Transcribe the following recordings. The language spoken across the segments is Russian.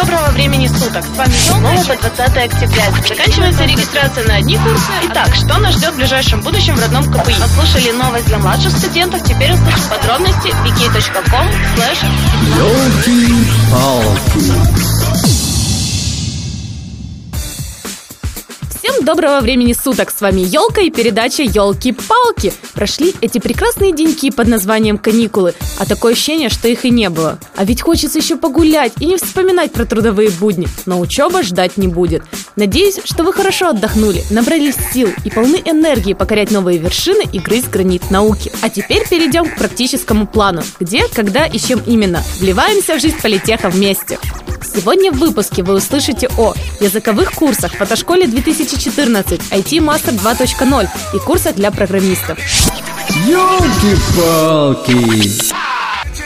доброго времени суток. С вами снова по 20 октября. Заканчивается регистрация на одни курсы. Итак, что нас ждет в ближайшем будущем в родном КПИ? Послушали новость для младших студентов. Теперь услышим подробности wiki.com slash Всем доброго времени суток! С вами Елка и передача Елки-палки. Прошли эти прекрасные деньки под названием каникулы, а такое ощущение, что их и не было. А ведь хочется еще погулять и не вспоминать про трудовые будни, но учеба ждать не будет. Надеюсь, что вы хорошо отдохнули, набрались сил и полны энергии покорять новые вершины и грызть гранит науки. А теперь перейдем к практическому плану. Где, когда и чем именно. Вливаемся в жизнь политеха вместе. Сегодня в выпуске вы услышите о языковых курсах, фотошколе 2014, IT Master 2.0 и курсах для программистов. Ёлки-палки!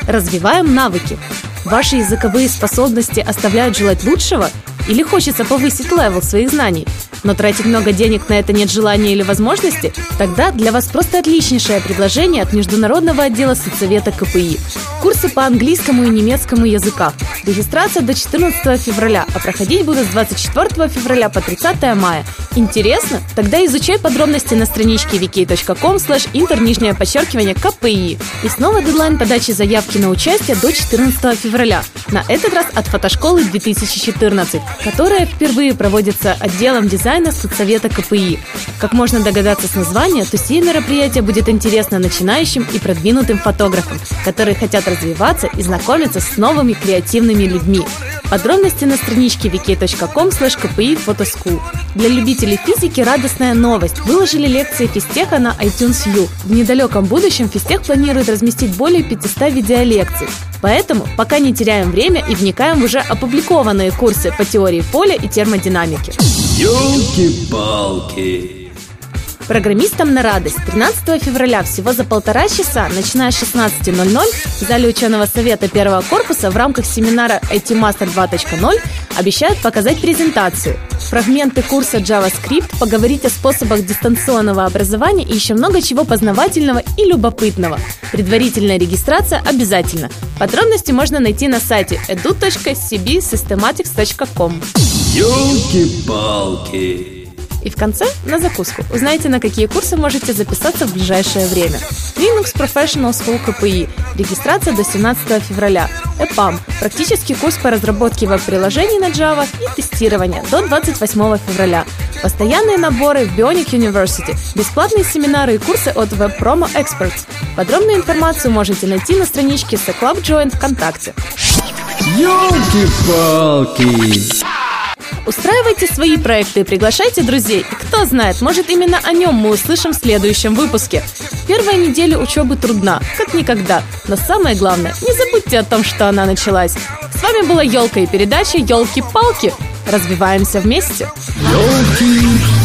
Развиваем навыки. Ваши языковые способности оставляют желать лучшего или хочется повысить level своих знаний, но тратить много денег на это нет желания или возможности, тогда для вас просто отличнейшее предложение от Международного отдела соцсовета КПИ. Курсы по английскому и немецкому языкам. Регистрация до 14 февраля, а проходить будут с 24 февраля по 30 мая. Интересно? Тогда изучай подробности на страничке wiki.com slash интер нижнее подчеркивание КПИ. И снова дедлайн подачи заявки на участие до 14 февраля. На этот раз от фотошколы 2014, которая впервые проводится отделом дизайна соцсовета КПИ. Как можно догадаться с названия, то сие мероприятие будет интересно начинающим и продвинутым фотографам, которые хотят развиваться и знакомиться с новыми креативными людьми. Подробности на страничке wiki.com kpi. Для любителей физики радостная новость. Выложили лекции физтеха на iTunes U. В недалеком будущем физтех планирует разместить более 500 видеолекций. Поэтому пока не теряем время и вникаем в уже опубликованные курсы по теории поля и термодинамики. Ёлки-палки! Программистам на радость. 13 февраля всего за полтора часа, начиная с 16.00, в зале ученого совета первого корпуса в рамках семинара IT Master 2.0 обещают показать презентацию, фрагменты курса JavaScript, поговорить о способах дистанционного образования и еще много чего познавательного и любопытного. Предварительная регистрация обязательно. Подробности можно найти на сайте edu.cbsystematics.com. Ёлки-палки! И в конце, на закуску, узнайте, на какие курсы можете записаться в ближайшее время. Linux Professional School КПИ. Регистрация до 17 февраля. EPAM. Практический курс по разработке веб-приложений на Java и тестирование до 28 февраля. Постоянные наборы в Bionic University. Бесплатные семинары и курсы от Web Promo Experts. Подробную информацию можете найти на страничке The Club Join ВКонтакте. Ёлки-палки! Устраивайте свои проекты приглашайте друзей. И кто знает, может именно о нем мы услышим в следующем выпуске. Первая неделя учебы трудна, как никогда. Но самое главное, не забудьте о том, что она началась. С вами была Елка и передача Елки-палки. Развиваемся вместе. Ёлки-палки!